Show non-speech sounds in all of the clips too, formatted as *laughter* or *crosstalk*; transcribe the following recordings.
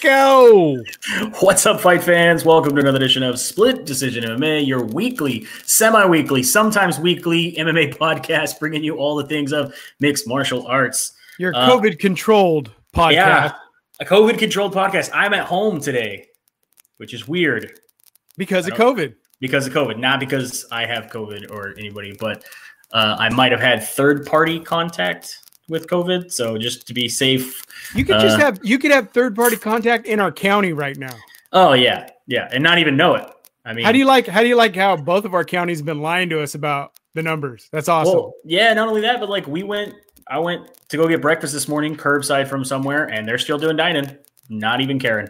go. What's up, fight fans? Welcome to another edition of Split Decision MMA, your weekly, semi weekly, sometimes weekly MMA podcast, bringing you all the things of mixed martial arts. Your uh, COVID controlled podcast. Yeah, a COVID controlled podcast. I'm at home today, which is weird. Because of COVID. Because of COVID. Not because I have COVID or anybody, but uh, I might have had third party contact with COVID. So just to be safe, you could just uh, have you could have third party contact in our county right now. Oh yeah, yeah, and not even know it. I mean, how do you like how do you like how both of our counties have been lying to us about the numbers? That's awesome. Well, yeah, not only that, but like we went, I went to go get breakfast this morning, curbside from somewhere, and they're still doing dining, not even caring.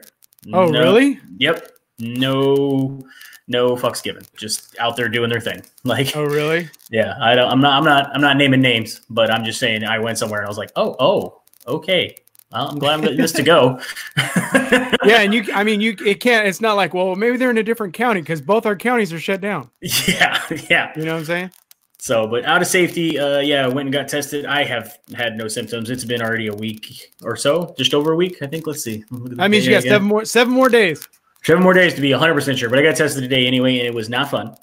Oh no, really? Yep. No no fucks given, just out there doing their thing. *laughs* Like, oh really? Yeah, I don't. I'm not. I'm not. I'm not naming names, but I'm just saying I went somewhere and I was like, oh, oh, okay. Well, I'm glad I'm getting this to go. *laughs* yeah, and you. I mean, you. It can't. It's not like, well, maybe they're in a different county because both our counties are shut down. Yeah, *laughs* yeah. You know what I'm saying? So, but out of safety, uh, yeah, went and got tested. I have had no symptoms. It's been already a week or so, just over a week, I think. Let's see. I mean, you got seven more seven more days. Seven more days to be 100% sure, but I got tested today anyway, and it was not fun.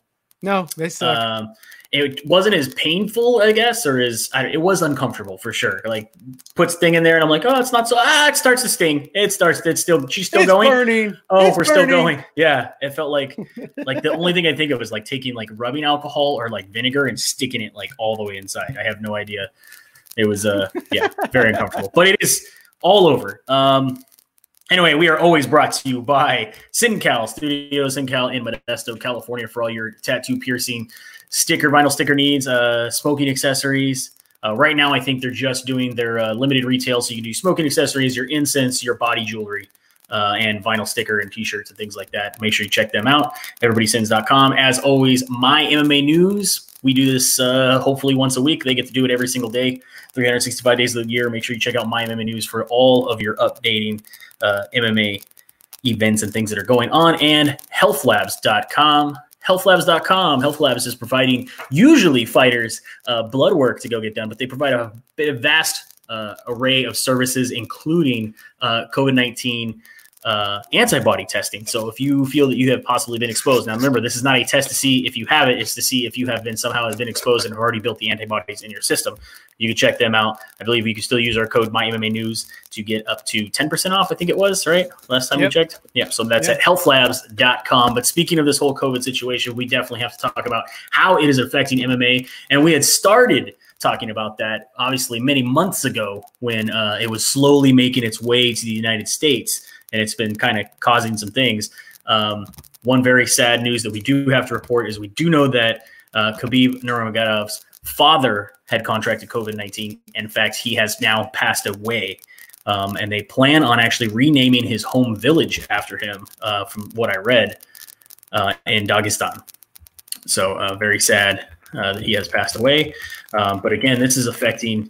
No, they suck. Um, it wasn't as painful, I guess, or as it was uncomfortable for sure. Like puts thing in there, and I'm like, oh, it's not so. Ah, it starts to sting. It starts. It's still. She's still it's going. Burning. Oh, it's we're burning. still going. Yeah, it felt like *laughs* like the only thing I think of was like taking like rubbing alcohol or like vinegar and sticking it like all the way inside. I have no idea. It was uh yeah very uncomfortable, but it is all over. Um, Anyway, we are always brought to you by SinCal Studio SinCal in Modesto, California, for all your tattoo piercing, sticker, vinyl sticker needs, uh, smoking accessories. Uh, right now, I think they're just doing their uh, limited retail, so you can do smoking accessories, your incense, your body jewelry, uh, and vinyl sticker and T-shirts and things like that. Make sure you check them out. EverybodySins.com. As always, my MMA news. We do this uh, hopefully once a week. They get to do it every single day, 365 days of the year. Make sure you check out my MMA news for all of your updating uh, MMA events and things that are going on, and healthlabs.com. Healthlabs.com. Health Labs is providing usually fighters uh, blood work to go get done, but they provide a vast uh, array of services, including uh, COVID 19 uh, antibody testing. So if you feel that you have possibly been exposed, now remember, this is not a test to see if you have it; it's to see if you have been somehow have been exposed and have already built the antibodies in your system. You can check them out. I believe you can still use our code MyMMA News to get up to ten percent off. I think it was right last time yep. we checked. Yeah, so that's yep. at healthlabs.com. But speaking of this whole COVID situation, we definitely have to talk about how it is affecting MMA, and we had started talking about that obviously many months ago when uh, it was slowly making its way to the United States and it's been kind of causing some things. Um, one very sad news that we do have to report is we do know that uh, Khabib Nurmagomedov's father had contracted COVID 19. In fact, he has now passed away. Um, and they plan on actually renaming his home village after him, uh, from what I read, uh, in Dagestan. So, uh, very sad uh, that he has passed away. Um, but again, this is affecting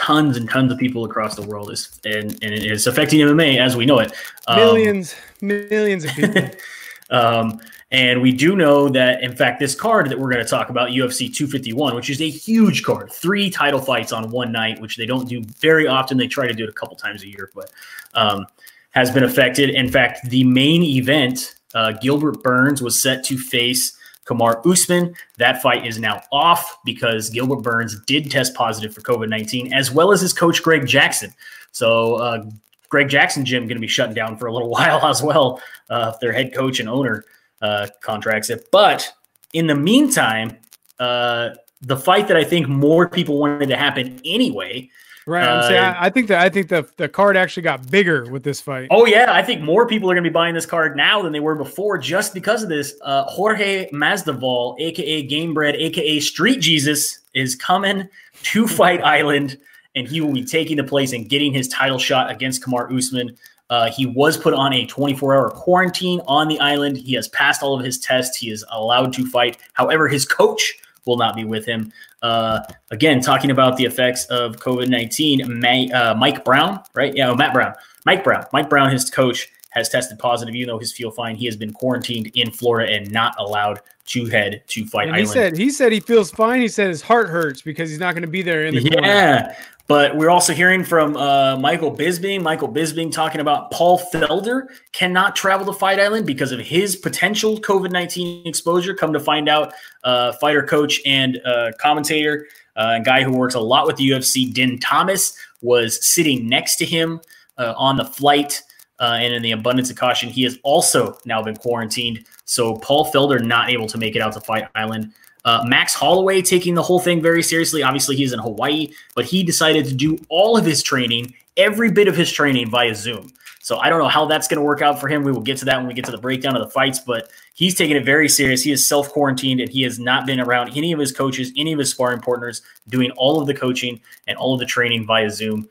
tons and tons of people across the world is and, and it is affecting MMA as we know it. Um, millions, millions of people. *laughs* um, and we do know that, in fact, this card that we're going to talk about, UFC 251, which is a huge card, three title fights on one night, which they don't do very often. They try to do it a couple times a year, but um, has been affected. In fact, the main event, uh, Gilbert Burns was set to face Kamaru Usman. That fight is now off because Gilbert Burns did test positive for COVID 19, as well as his coach, Greg Jackson. So, uh, Greg Jackson gym going to be shutting down for a little *laughs* while as well uh, if their head coach and owner uh, contracts it. But in the meantime, uh, the fight that I think more people wanted to happen anyway Right. Uh, saying, I, I, think that I think the the card actually got bigger with this fight. Oh yeah, I think more people are going to be buying this card now than they were before, just because of this. Uh, Jorge Masvidal, aka Gamebred, aka Street Jesus, is coming to *laughs* Fight Island, and he will be taking the place and getting his title shot against Kamar Usman. Uh, he was put on a 24 hour quarantine on the island. He has passed all of his tests. He is allowed to fight. However, his coach will not be with him. Uh, again, talking about the effects of COVID 19, uh, Mike Brown, right? Yeah, oh, Matt Brown. Mike Brown. Mike Brown, his coach, has tested positive, even though he's feel fine. He has been quarantined in Florida and not allowed to head to fight. And he said he said he feels fine. He said his heart hurts because he's not going to be there in the yeah. But we're also hearing from uh, Michael Bisping. Michael Bisping talking about Paul Felder cannot travel to Fight Island because of his potential COVID 19 exposure. Come to find out, uh, fighter coach and uh, commentator, uh, a guy who works a lot with the UFC, Din Thomas, was sitting next to him uh, on the flight. Uh, and in the abundance of caution, he has also now been quarantined. So Paul Felder not able to make it out to Fight Island. Uh, Max Holloway taking the whole thing very seriously. Obviously, he's in Hawaii, but he decided to do all of his training, every bit of his training via Zoom. So I don't know how that's going to work out for him. We will get to that when we get to the breakdown of the fights, but he's taking it very serious. He is self quarantined and he has not been around any of his coaches, any of his sparring partners, doing all of the coaching and all of the training via Zoom.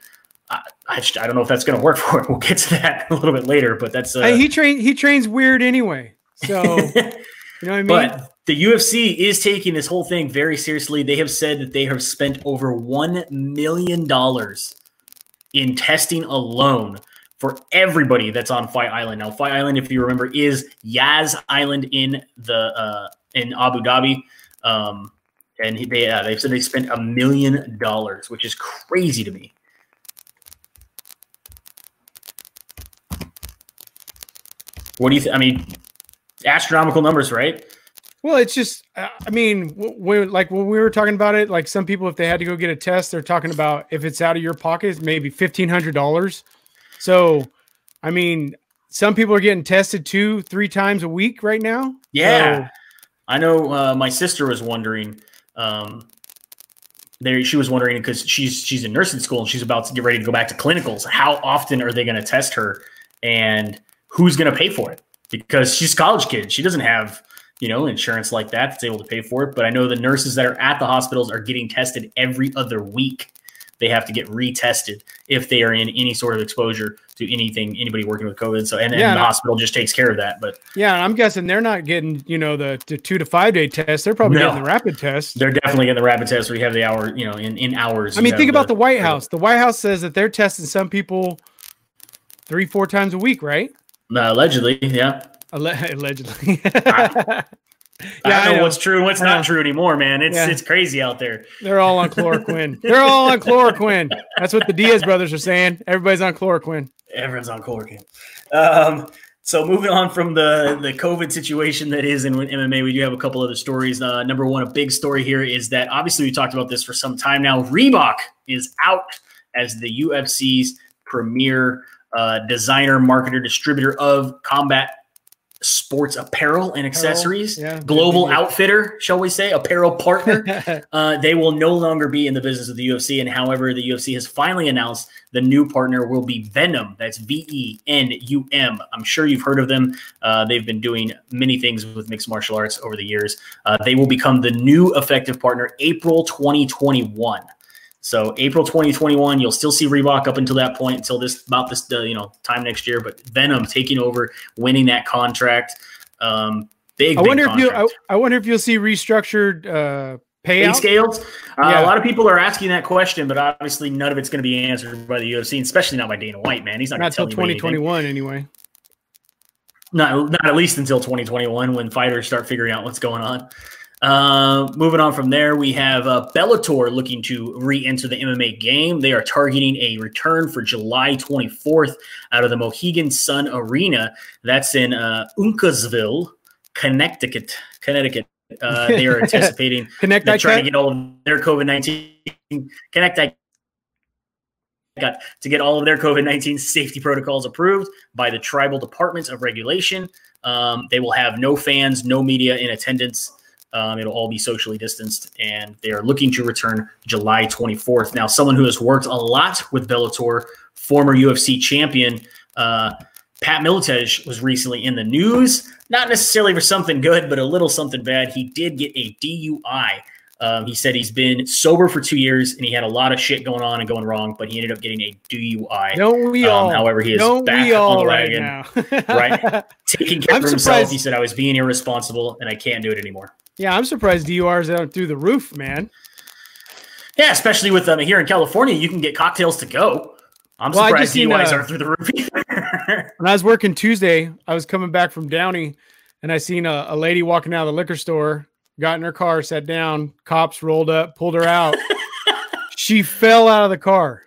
I, I, just, I don't know if that's going to work for him. *laughs* We'll get to that *laughs* a little bit later, but that's uh, Hey, he train he trains weird anyway. So *laughs* you know what I mean? But the UFC is taking this whole thing very seriously. They have said that they have spent over $1 million in testing alone for everybody that's on Fight Island. Now, Fight Island, if you remember, is Yas Island in the uh, in Abu Dhabi. Um, and they uh, they said they spent a million dollars, which is crazy to me. What do you think? I mean, astronomical numbers, right? Well, it's just, I mean, we like when we were talking about it, like some people, if they had to go get a test, they're talking about if it's out of your pocket, maybe fifteen hundred dollars. So, I mean, some people are getting tested two, three times a week right now. Yeah, so, I know. Uh, my sister was wondering. Um, there, she was wondering because she's she's in nursing school and she's about to get ready to go back to clinicals. How often are they going to test her, and who's going to pay for it? Because she's a college kid, she doesn't have you know, insurance like that that's able to pay for it. But I know the nurses that are at the hospitals are getting tested every other week. They have to get retested if they are in any sort of exposure to anything, anybody working with COVID. So, and yeah, the hospital just takes care of that. But yeah, I'm guessing they're not getting, you know, the, the two to five day test. They're probably no, getting the rapid test. They're definitely getting the rapid test where you have the hour, you know, in, in hours. I mean, think about the, the White House. The White House says that they're testing some people three, four times a week, right? Uh, allegedly, yeah. *laughs* allegedly. I, *laughs* yeah, don't know, know, what's true and what's not true anymore, man. It's yeah. it's crazy out there. They're all on chloroquine. *laughs* They're all on chloroquine. That's what the Diaz brothers are saying. Everybody's on chloroquine. Everyone's on chloroquine. Um, so moving on from the the COVID situation that is in MMA, we do have a couple other stories. Uh, number one, a big story here is that obviously we talked about this for some time now. Reebok is out as the UFC's premier uh, designer, marketer, distributor of combat sports apparel and accessories, yeah, global outfitter, shall we say, apparel partner. *laughs* uh, they will no longer be in the business of the UFC. And however, the UFC has finally announced the new partner will be Venum. That's V E N U M. I'm sure you've heard of them. Uh, they've been doing many things with mixed martial arts over the years. Uh, they will become the new effective partner April 2021. So April 2021, you'll still see Reebok up until that point, until this about this uh, you know time next year. But Venum taking over, winning that contract. Um, big. I wonder big if you. I, I, wonder if you'll see restructured uh, payout pay scales. Uh, yeah. A lot of people are asking that question, but obviously none of it's going to be answered by the UFC, especially not by Dana White. Man, he's not, not until 2021 anyway. Not not at least until 2021 when fighters start figuring out what's going on. Uh, moving on from there, we have uh, Bellator looking to re-enter the MMA game. They are targeting a return for July 24th out of the Mohegan Sun Arena. That's in uh, Uncasville, Connecticut. Connecticut. Uh, they are *laughs* anticipating Connect trying to get all of their COVID 19 Connect got to get all of their COVID 19 safety protocols approved by the tribal departments of regulation. Um, they will have no fans, no media in attendance. Um, it'll all be socially distanced, and they are looking to return July 24th. Now, someone who has worked a lot with Bellator, former UFC champion uh, Pat Miletich, was recently in the news. Not necessarily for something good, but a little something bad. He did get a DUI. Um, he said he's been sober for two years and he had a lot of shit going on and going wrong, but he ended up getting a DUI. Don't we um, all? However, he is don't back on the wagon, right, *laughs* right? Taking care I'm of himself. Surprised. He said, "I was being irresponsible and I can't do it anymore." Yeah, I'm surprised DURs out through the roof, man. Yeah, especially with um, here in California, you can get cocktails to go. I'm well, surprised DUIs uh, aren't through the roof. *laughs* when I was working Tuesday, I was coming back from Downey, and I seen a, a lady walking out of the liquor store, got in her car, sat down. Cops rolled up, pulled her out. *laughs* she fell out of the car.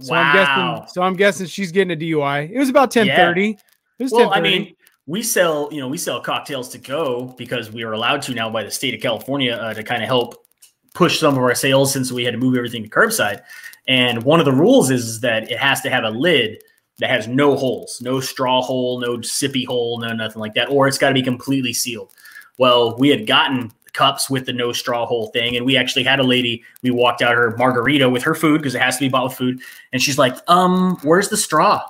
So I'm wow. guessing. So I'm guessing she's getting a DUI. It was about 10:30. It was Well, I mean, we sell, you know, we sell cocktails to go because we are allowed to now by the state of California uh, to kind of help push some of our sales since we had to move everything to curbside. And one of the rules is, is that it has to have a lid that has no holes, no straw hole, no sippy hole, no nothing like that, or it's got to be completely sealed. Well, we had gotten cups with the no straw hole thing, and we actually had a lady. We walked out her margarita with her food because it has to be bought with food, and she's like, "Um, where's the straw?"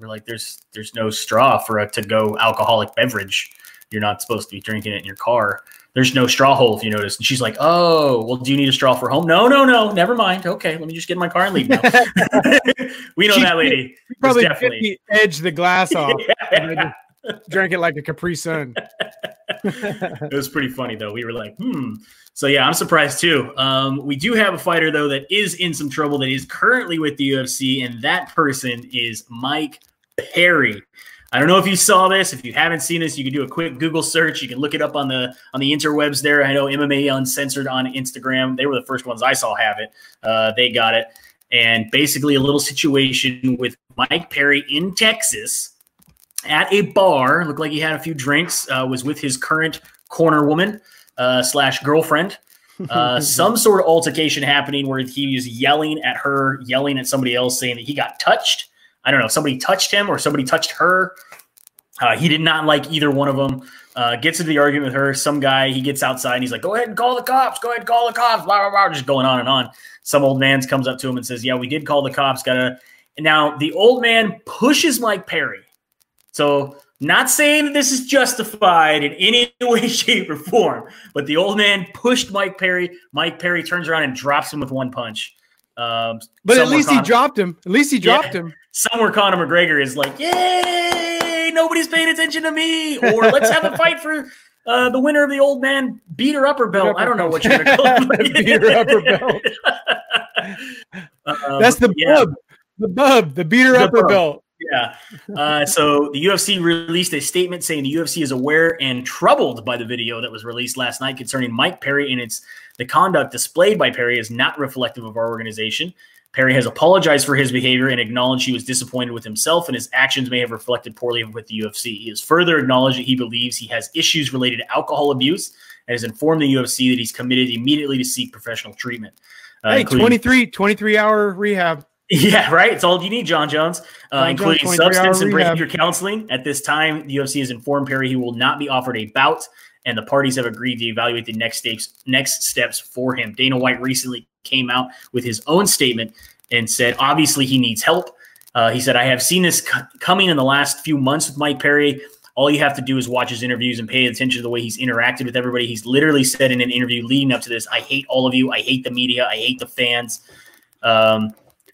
We're like, "There's there's no straw for a to go alcoholic beverage. You're not supposed to be drinking it in your car." There's no straw hole if you notice. And she's like, Oh, well, do you need a straw for home? No, no, no, never mind. Okay, let me just get in my car and leave now. *laughs* we know She- that lady. Probably definitely- 50 edged the glass *laughs* off. and Yeah. Drank it like a Capri Sun. *laughs* it was pretty funny though. We were like, hmm. So yeah, I'm surprised too. Um, we do have a fighter though that is in some trouble that is currently with the UFC, and that person is Mike Perry. I don't know if you saw this. If you haven't seen this, you can do a quick Google search. You can look it up on the on the interwebs there. I know MMA Uncensored on Instagram. They were the first ones I saw have it. Uh, they got it, and basically a little situation with Mike Perry in Texas at a bar. Looked like he had a few drinks. Uh, was with his current corner woman uh, slash girlfriend. Uh, *laughs* some sort of altercation happening where he was yelling at her, yelling at somebody else, saying that he got touched. I don't know. Somebody touched him or somebody touched her. Uh, he did not like either one of them. Uh, gets into the argument with her. Some guy, he gets outside and he's like, go ahead and call the cops. Go ahead and call the cops. Blah, blah, blah. Just going on and on. Some old man comes up to him and says, yeah, we did call the cops. Gotta. And now the old man pushes Mike Perry. So, not saying that this is justified in any *laughs* way, shape, or form, but the old man pushed Mike Perry. Mike Perry turns around and drops him with one punch. Um, But at least he dropped him. At least he Yeah. dropped him. *laughs* somewhere Conor McGregor is like, "Yay! Nobody's paying attention to me," or "Let's have a *laughs* fight for uh, the winner of the old man beater upper belt." I don't know what you're gonna call it. Beater upper belt. Um, That's the yeah. bub. The bub. The beater The upper bub. belt. Yeah. Uh, so the UFC released a statement saying the UFC is aware and troubled by the video that was released last night concerning Mike Perry and its the conduct displayed by Perry is not reflective of our organization. Perry has apologized for his behavior and acknowledged he was disappointed with himself and his actions may have reflected poorly with the UFC. He has further acknowledged that he believes he has issues related to alcohol abuse and has informed the UFC that he's committed immediately to seek professional treatment. uh, Hey, including- 23, 23 hour rehab. Yeah, right. It's all you need, John Jones, uh, John including Jones, substance and behavior counseling. At this time, the UFC has informed Perry he will not be offered a bout, and the parties have agreed to evaluate the next steps next steps for him. Dana White recently came out with his own statement and said, obviously, he needs help. Uh, he said, I have seen this c- coming in the last few months with Mike Perry. All you have to do is watch his interviews and pay attention to the way he's interacted with everybody. He's literally said in an interview leading up to this, I hate all of you. I hate the media. I hate the fans. Um,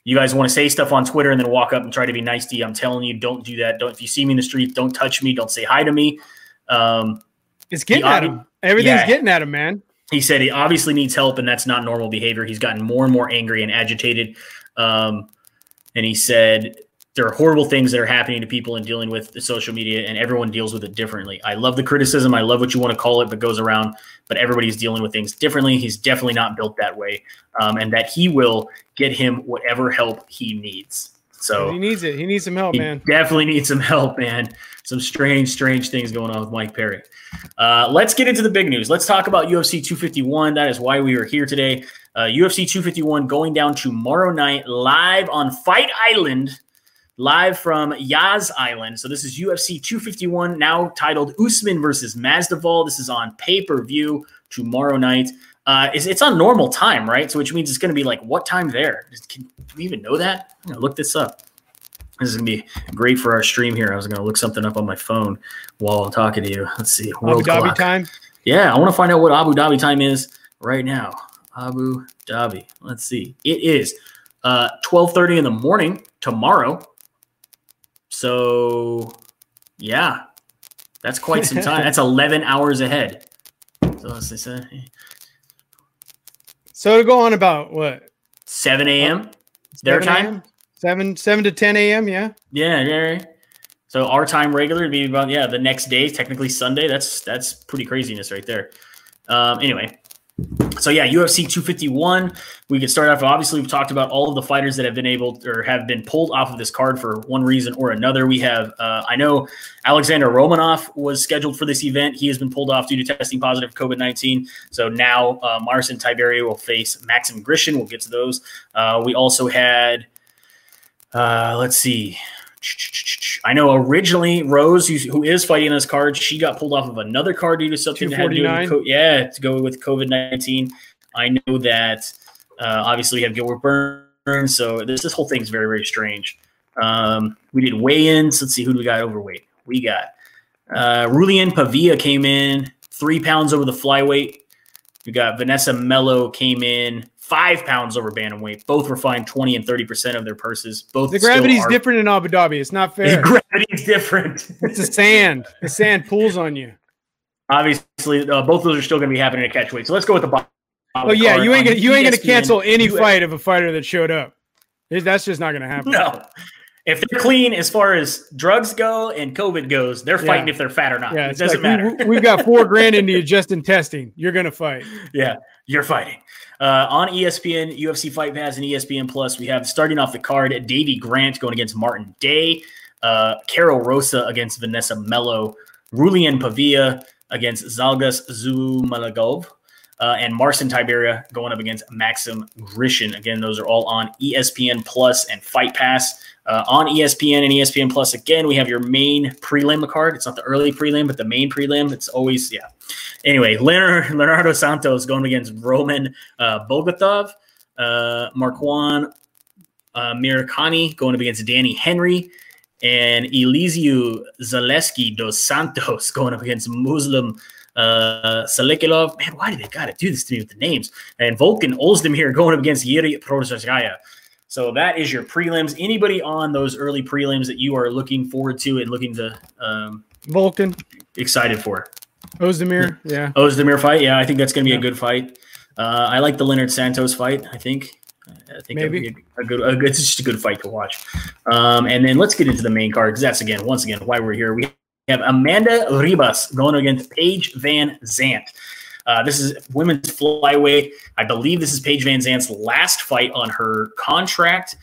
you guys want to say stuff on Twitter and then walk up and try to be nice to you. I'm telling you, don't do that. Don't if you see me in the street, don't touch me. Don't say hi to me. Um, It's getting The at him. Everything's Yeah. getting at him, man. he said he obviously needs help, and that's not normal behavior. He's gotten more and more angry and agitated. Um, and he said there are horrible things that are happening to people and dealing with the social media, and everyone deals with it differently. I love the criticism. I love what you want to call it, but goes around. But everybody's dealing with things differently. He's definitely not built that way, um, and that he will get him whatever help he needs. So he needs it. He needs some help, he man. definitely needs some help, man. Some strange, strange things going on with Mike Perry. Uh, let's get into the big news. Let's talk about UFC 251. That is why we are here today. Uh, UFC 251 going down tomorrow night live on Fight Island, live from Yas Island. So this is UFC 251, now titled Usman versus Masvidal. This is on pay per view tomorrow night. Uh, it's, it's on normal time, right? So which means it's going to be like what time there? Can, do we even know that? I'm gonna look this up. This is gonna be great for our stream here. I was gonna look something up on my phone while I'm talking to you. Let's see. Abu Dhabi clock. time. Yeah, I want to find out what Abu Dhabi time is right now. Abu Dhabi. Let's see. It is uh 12:30 in the morning tomorrow. So yeah, that's quite some time. that's *laughs* 11 hours ahead. So let's say So to go on about what? 7 a.m. their time. Seven seven to ten a.m. Yeah. Yeah, yeah. yeah. So our time regular would be about yeah the next day, technically Sunday. That's that's pretty craziness right there. Um, anyway, So yeah, UFC 251. We could start off. Obviously, we've talked about all of the fighters that have been able or have been pulled off of this card for one reason or another. We have, uh, I know, Alexander Romanov was scheduled for this event. He has been pulled off due to testing positive for COVID 19. So now uh, Marcin Tybura will face Maxim Grishin. We'll get to those. Uh, we also had, uh, let's see. I know originally Rose, who is fighting this card, she got pulled off of another card due to something that had to do with co- yeah to go with COVID nineteen. I know that uh, obviously we have Gilbert Burns, so this this whole thing is very very strange. Um, we did weigh-ins. Let's see who do we got overweight. We got uh, Raulian Paiva came in three pounds over the flyweight. We got Vanessa Mello came in five pounds over bantamweight. Both were fined 20 and 30% of their purses. Both the gravity's different in Abu Dhabi. It's not fair. The *laughs* gravity's different. it's the sand. The sand pulls on you. Obviously, uh, both of those are still going to be happening at catchweight. So let's go with the bottom. Oh yeah, you ain't gonna, you ain't going to cancel any fight of a fighter that showed up. That's just not going to happen. No. If they're clean as far as drugs go and COVID goes, they're fighting yeah. if they're fat or not. Yeah, it doesn't like, matter. We, have got four *laughs* grand into you just in testing. You're going to fight. Yeah, you're fighting. Uh, on ESPN, UFC Fight Pass, and ESPN Plus, we have starting off the card Davey Grant going against Martin Day, uh, Karol Rosa against Vanessa Mello, Raulian Paiva against Zhalgas Zhumagulov, uh, and Marcin Tybura going up against Maxim Grishin. Again, those are all on ESPN Plus and Fight Pass. Uh, on ESPN and ESPN Plus, again, we have your main prelim card. It's not the early prelim, but the main prelim. It's always, yeah. Anyway, Leonardo, *laughs* Leonardo Santos going against Roman uh, Bogatov, uh, uh, Mirkani going up against Danny Henry, and Elizeu Zaleski dos Santos *laughs* going up against Muslim uh. Man, why do they got to do this to me with the names? And Volkan Ozdemir going up against Yuri Prochazka. So that is your prelims. Anybody on those early prelims that you are looking forward to and looking to um, Volkan excited for? Ozdemir, yeah. Ozdemir fight, yeah. I think that's going to be yeah. a good fight. Uh, I like the Leonard Santos fight. I think. I think maybe a, a good, a good. It's just a good fight to watch. Um, and then let's get into the main card because that's again, once again, why we're here. We have Amanda Ribas going against Paige Van Zant. Uh, this is women's flyweight. I believe this is Paige Van Zant's last fight on her contract.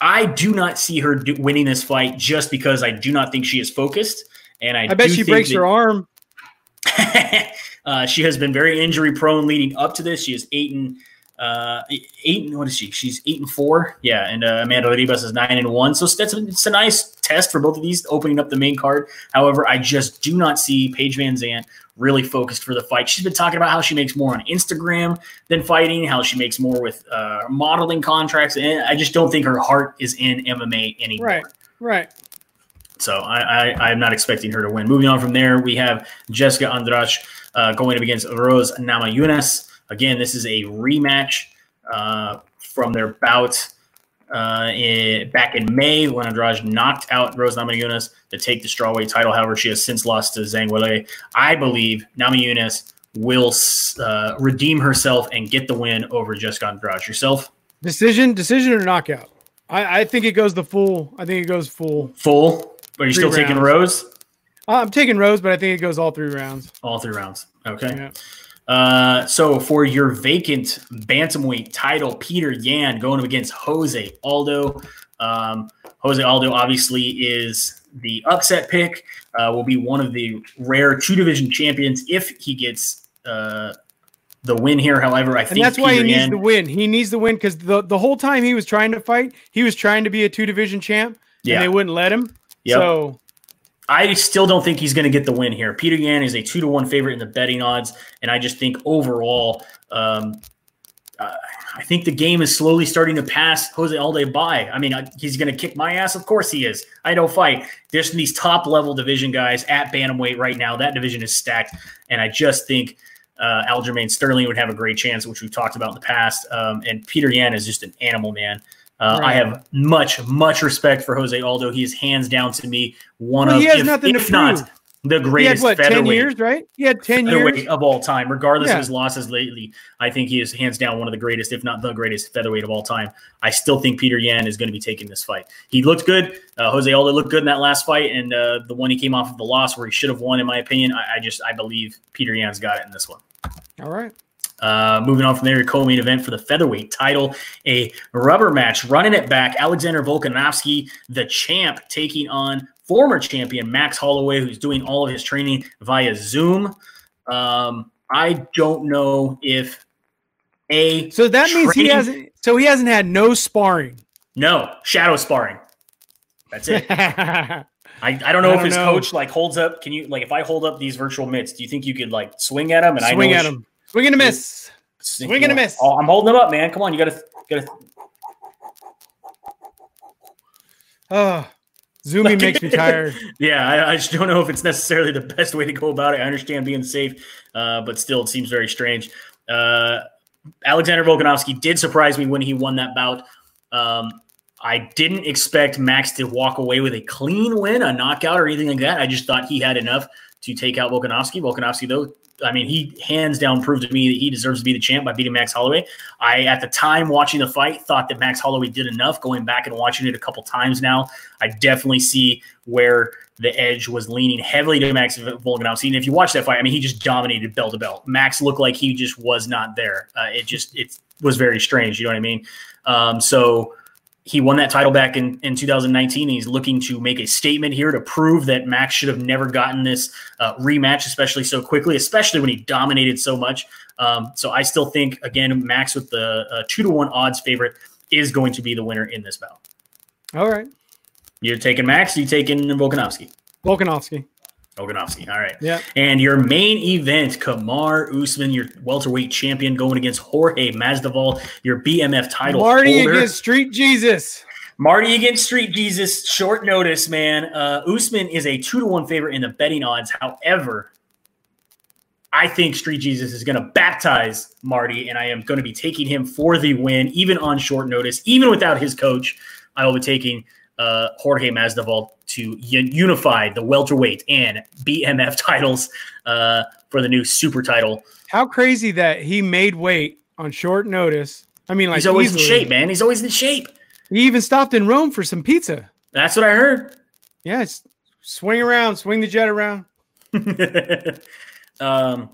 I do not see her do, winning this fight just because I do not think she is focused. And I, I bet she breaks that, her arm. *laughs* uh, she has been very injury prone leading up to this. She is eight and uh, eight. What is she? She's eight and four. Yeah, and uh, Amanda Ribas is nine and one. So that's a, it's a nice test for both of these, opening up the main card. However, I just do not see Paige Van Zant really focused for the fight. She's been talking about how she makes more on Instagram than fighting, how she makes more with uh, modeling contracts, and I just don't think her heart is in MMA anymore. Right. Right. So I, I, am not expecting her to win. Moving on from there, we have Jessica Andrade uh, going up against Rose Namajunas. Again, this is a rematch uh, from their bout uh, in, back in May when Andrade knocked out Rose Namajunas to take the strawweight title. However, she has since lost to Zhang Weili. I believe Namajunas will uh, redeem herself and get the win over Jessica Andrade. Yourself? Decision, decision or knockout? I, I think it goes the full. I think it goes full. Full. Are you still rounds. taking Rose? Uh, I'm taking Rose, but I think it goes all three rounds. All three rounds. Okay. Yeah. Uh, so for your vacant bantamweight title, Peter Yan going up against Jose Aldo. Um, Jose Aldo obviously is the upset pick. Uh, will be one of the rare two division champions if he gets uh, the win here. However, I think and that's why he needs the win. He needs the win because the the whole time he was trying to fight, he was trying to be a two division champ, yeah. and they wouldn't let him. Yep. So I still don't think he's going to get the win here. Peter Yan is a two to one favorite in the betting odds, and I just think overall, um, uh, I think the game is slowly starting to pass Jose Aldo by. I mean, uh, he's going to kick my ass. Of course he is. I don't fight. There's these top level division guys at bantamweight right now. That division is stacked, and I just think uh, Aljamain Sterling would have a great chance, which we've talked about in the past. Um, and Peter Yan is just an animal, man. Uh, right. I have much, much respect for Jose Aldo. He is hands down to me one well, of, if, if not the greatest he had, what, featherweight 10 years, right? He had 10 years of all time, regardless yeah. of his losses lately. I think he is hands down one of the greatest, if not the greatest featherweight of all time. I still think Peter Yan is going to be taking this fight. He looked good. Uh, Jose Aldo looked good in that last fight, and uh, the one he came off of the loss where he should have won, in my opinion. I, I just I believe Peter Yan's got it in this one. All right. Uh, moving on from there, your co-main event for the featherweight title, a rubber match, running it back. Alexander Volkanovski, the champ, taking on former champion Max Holloway, who's doing all of his training via Zoom. Um, I don't know if a So that means he hasn't. So he hasn't had no sparring. no shadow sparring. That's it. *laughs* I, I don't know I if don't his know. coach like holds up. Can you like if I hold up these virtual mitts, do you think you could like swing at them and Swing I know at him. Swing and a miss. Swing Swing and a miss. Oh, I'm holding them up, man. Come on, you gotta gotta. Oh, zooming *laughs* makes me tired. Yeah, I, I just don't know if it's necessarily the best way to go about it. I understand being safe, uh, but still, it seems very strange. Uh, Alexander Volkanovski did surprise me when he won that bout. Um, I didn't expect Max to walk away with a clean win, a knockout, or anything like that. I just thought he had enough to take out Volkanovski. Volkanovski, though, I mean, he hands down proved to me that he deserves to be the champ by beating Max Holloway. I, at the time watching the fight, thought that Max Holloway did enough. Going back and watching it a couple times now, I definitely see where the edge was leaning heavily to Max Volkanovski. And if you watch that fight, I mean, he just dominated bell to bell. Max looked like he just was not there. Uh, it just it was very strange. You know what I mean? Um, so he won that title back in, in 2019. And he's looking to make a statement here to prove that Max should have never gotten this uh, rematch, especially so quickly, especially when he dominated so much. Um, so I still think, again, Max with the uh, two to one odds favorite is going to be the winner in this bout. All right, You're taking Max, you taking Volkanovski. Volkanovski. Volkanovski. All right. Yeah. And your main event, Kamar Usman, your welterweight champion, going against Jorge Masvidal, your BMF title Marty holder. against Street Jesus. Marty against Street Jesus. Short notice, man. Uh, Usman is a two to one favorite in the betting odds. However, I think Street Jesus is going to baptize Marty, and I am going to be taking him for the win, even on short notice, even without his coach. I will be taking uh, Jorge Masvidal to un- unify the welterweight and BMF *laughs* titles uh, for the new super title. How crazy that he made weight on short notice. I mean, like He's always easily. in shape, man. He's always in shape. He even stopped in Rome for some pizza. That's what I heard. Yeah, swing around, swing the jet around. *laughs* um,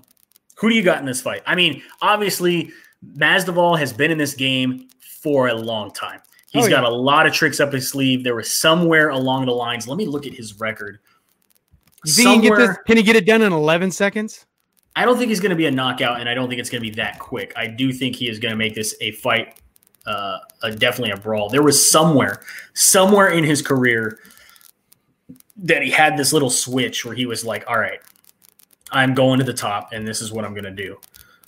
who do you got in this fight? I mean, obviously, Masvidal has been in this game for a long time. He's Oh, got a lot of tricks up his sleeve. There was somewhere along the lines. Let me look at his record. You think he can get this? Can he get it done in 11 seconds? I don't think he's going to be a knockout, and I don't think it's going to be that quick. I do think he is going to make this a fight, uh, a, definitely a brawl. There was somewhere, somewhere in his career that he had this little switch where he was like, "All right, I'm going to the top, and this is what I'm going to do."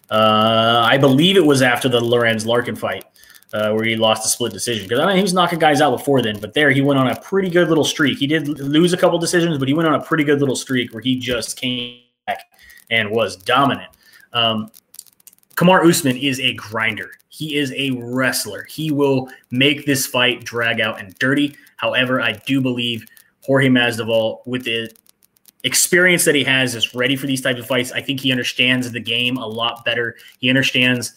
Uh, I believe it was after the Lorenz Larkin fight. Uh, where he lost a split decision because I mean he was knocking guys out before then, but there he went on a pretty good little streak. He did lose a couple decisions, but he went on a pretty good little streak where he just came back and was dominant. Um, Kamar Usman is a grinder. He is a wrestler. He will make this fight drag out and dirty. However, I do believe Jorge Masvidal, with the experience that he has, is ready for these types of fights. I think he understands the game a lot better. He understands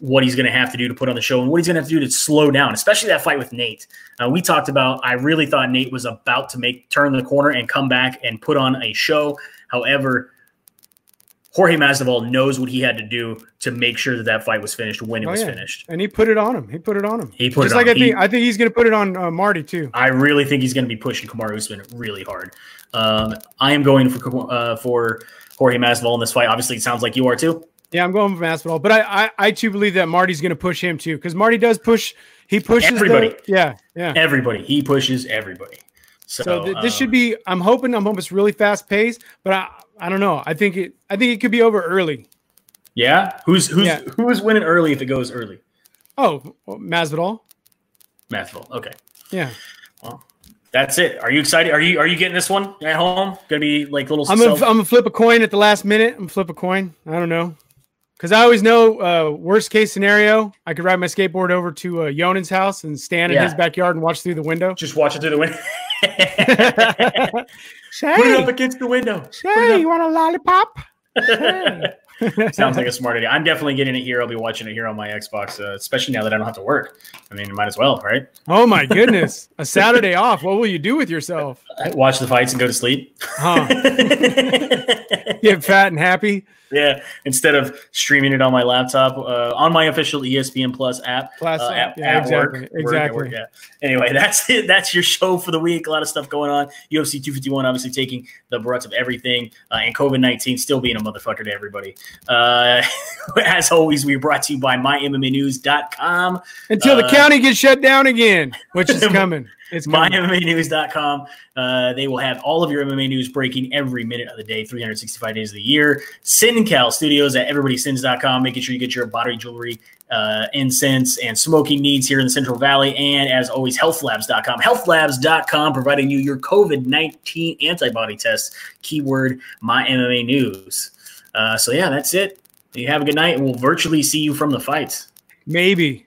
what he's going to have to do to put on the show and what he's going to have to do to slow down, especially that fight with Nate. Uh, we talked about. I really thought Nate was about to make turn the corner and come back and put on a show. However, Jorge Masvidal knows what he had to do to make sure that that fight was finished when it Oh, was yeah. finised. And he put it on him. He put it on him. He put Just it like on. I think He- I think he's going to put it on uh, Marty too. I really think he's going to be pushing Kamar Usman really hard. Um, I am going for uh, for Jorge Masvidal in this fight. Obviously, it sounds like you are too. Yeah, I'm going for Masvidal, but I I, I too believe that Marty's going to push him too because Marty does push. He pushes the- Everybody. yeah, yeah. Everybody, he pushes everybody. So, So th- this um, should be. I'm hoping. I'm hoping it's really fast paced, but I I don't know. I think it. I think it could be over early. Yeah, who's who's Yeah. who's winning early if it goes early? Oh, well, Masvidal. Masvidal. Okay, Yeah, Well, that's it. Are you excited? Are you are you getting this one at home? Gonna be like little. I'm gonna I'm gonna flip a coin at the last minute. I'm gonna flip a coin. I don't know. Because I always know uh, worst case scenario, I could ride my skateboard over to uh, Yonan's house and stand in his backyard and watch through the window. just watch it through the window. Shay, *laughs* Put it up against the window. Shay, you want a lollipop? *laughs* Sounds like a smart idea. I'm definitely getting it here. I'll be watching it here on my Xbox, uh, especially now that I don't have to work. I mean, might as well, right? Oh my goodness, *laughs* a Saturday off. What will you do with yourself? Watch the fights and go to sleep. Huh? *laughs* Get fat and happy. Yeah, instead of streaming it on my laptop uh, on my official ESPN Plus app. Plus uh, app. Yeah, at exactly. work. Exactly. Work, yeah. Anyway, *laughs* that's it. That's your show for the week. A lot of stuff going on. UFC 251 obviously taking the brunt of everything, uh, and COVID 19 still being a motherfucker to everybody. Uh, *laughs* as always, we're brought to you by MyMMANews.com. Until the Uh, county gets shut down again, which is coming. It's. MyMMAnews.com. Uh, they will have all of your MMA news breaking every minute of the day, 365 days of the year. SinCal Studios at everybodysins.com, making sure you get your body jewelry, uh, incense, and smoking needs here in the Central Valley. And as always, healthlabs.com. Healthlabs.com, providing you your COVID 19 antibody test. Keyword My MMA News. Uh, so, yeah, that's it. You have a good night, and we'll virtually see you from the fights. Maybe.